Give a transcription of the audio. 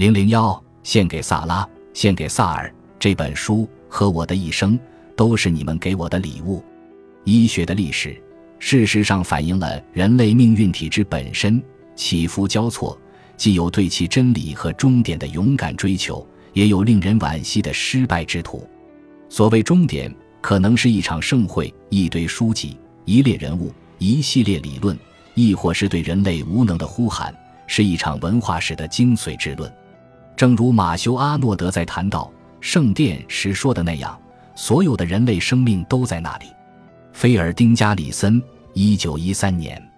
零零幺，献给萨拉，献给萨尔。这本书和我的一生都是你们给我的礼物。医学的历史，事实上反映了人类命运体制本身起伏交错，既有对其真理和终点的勇敢追求，也有令人惋惜的失败之途。所谓终点，可能是一场盛会、一堆书籍、一列人物、一系列理论，亦或是对人类无能的呼喊，是一场文化史的精髓之论。正如马修·阿诺德在谈到圣殿时说的那样，所有的人类生命都在那里。菲尔丁加里森，一九一三年。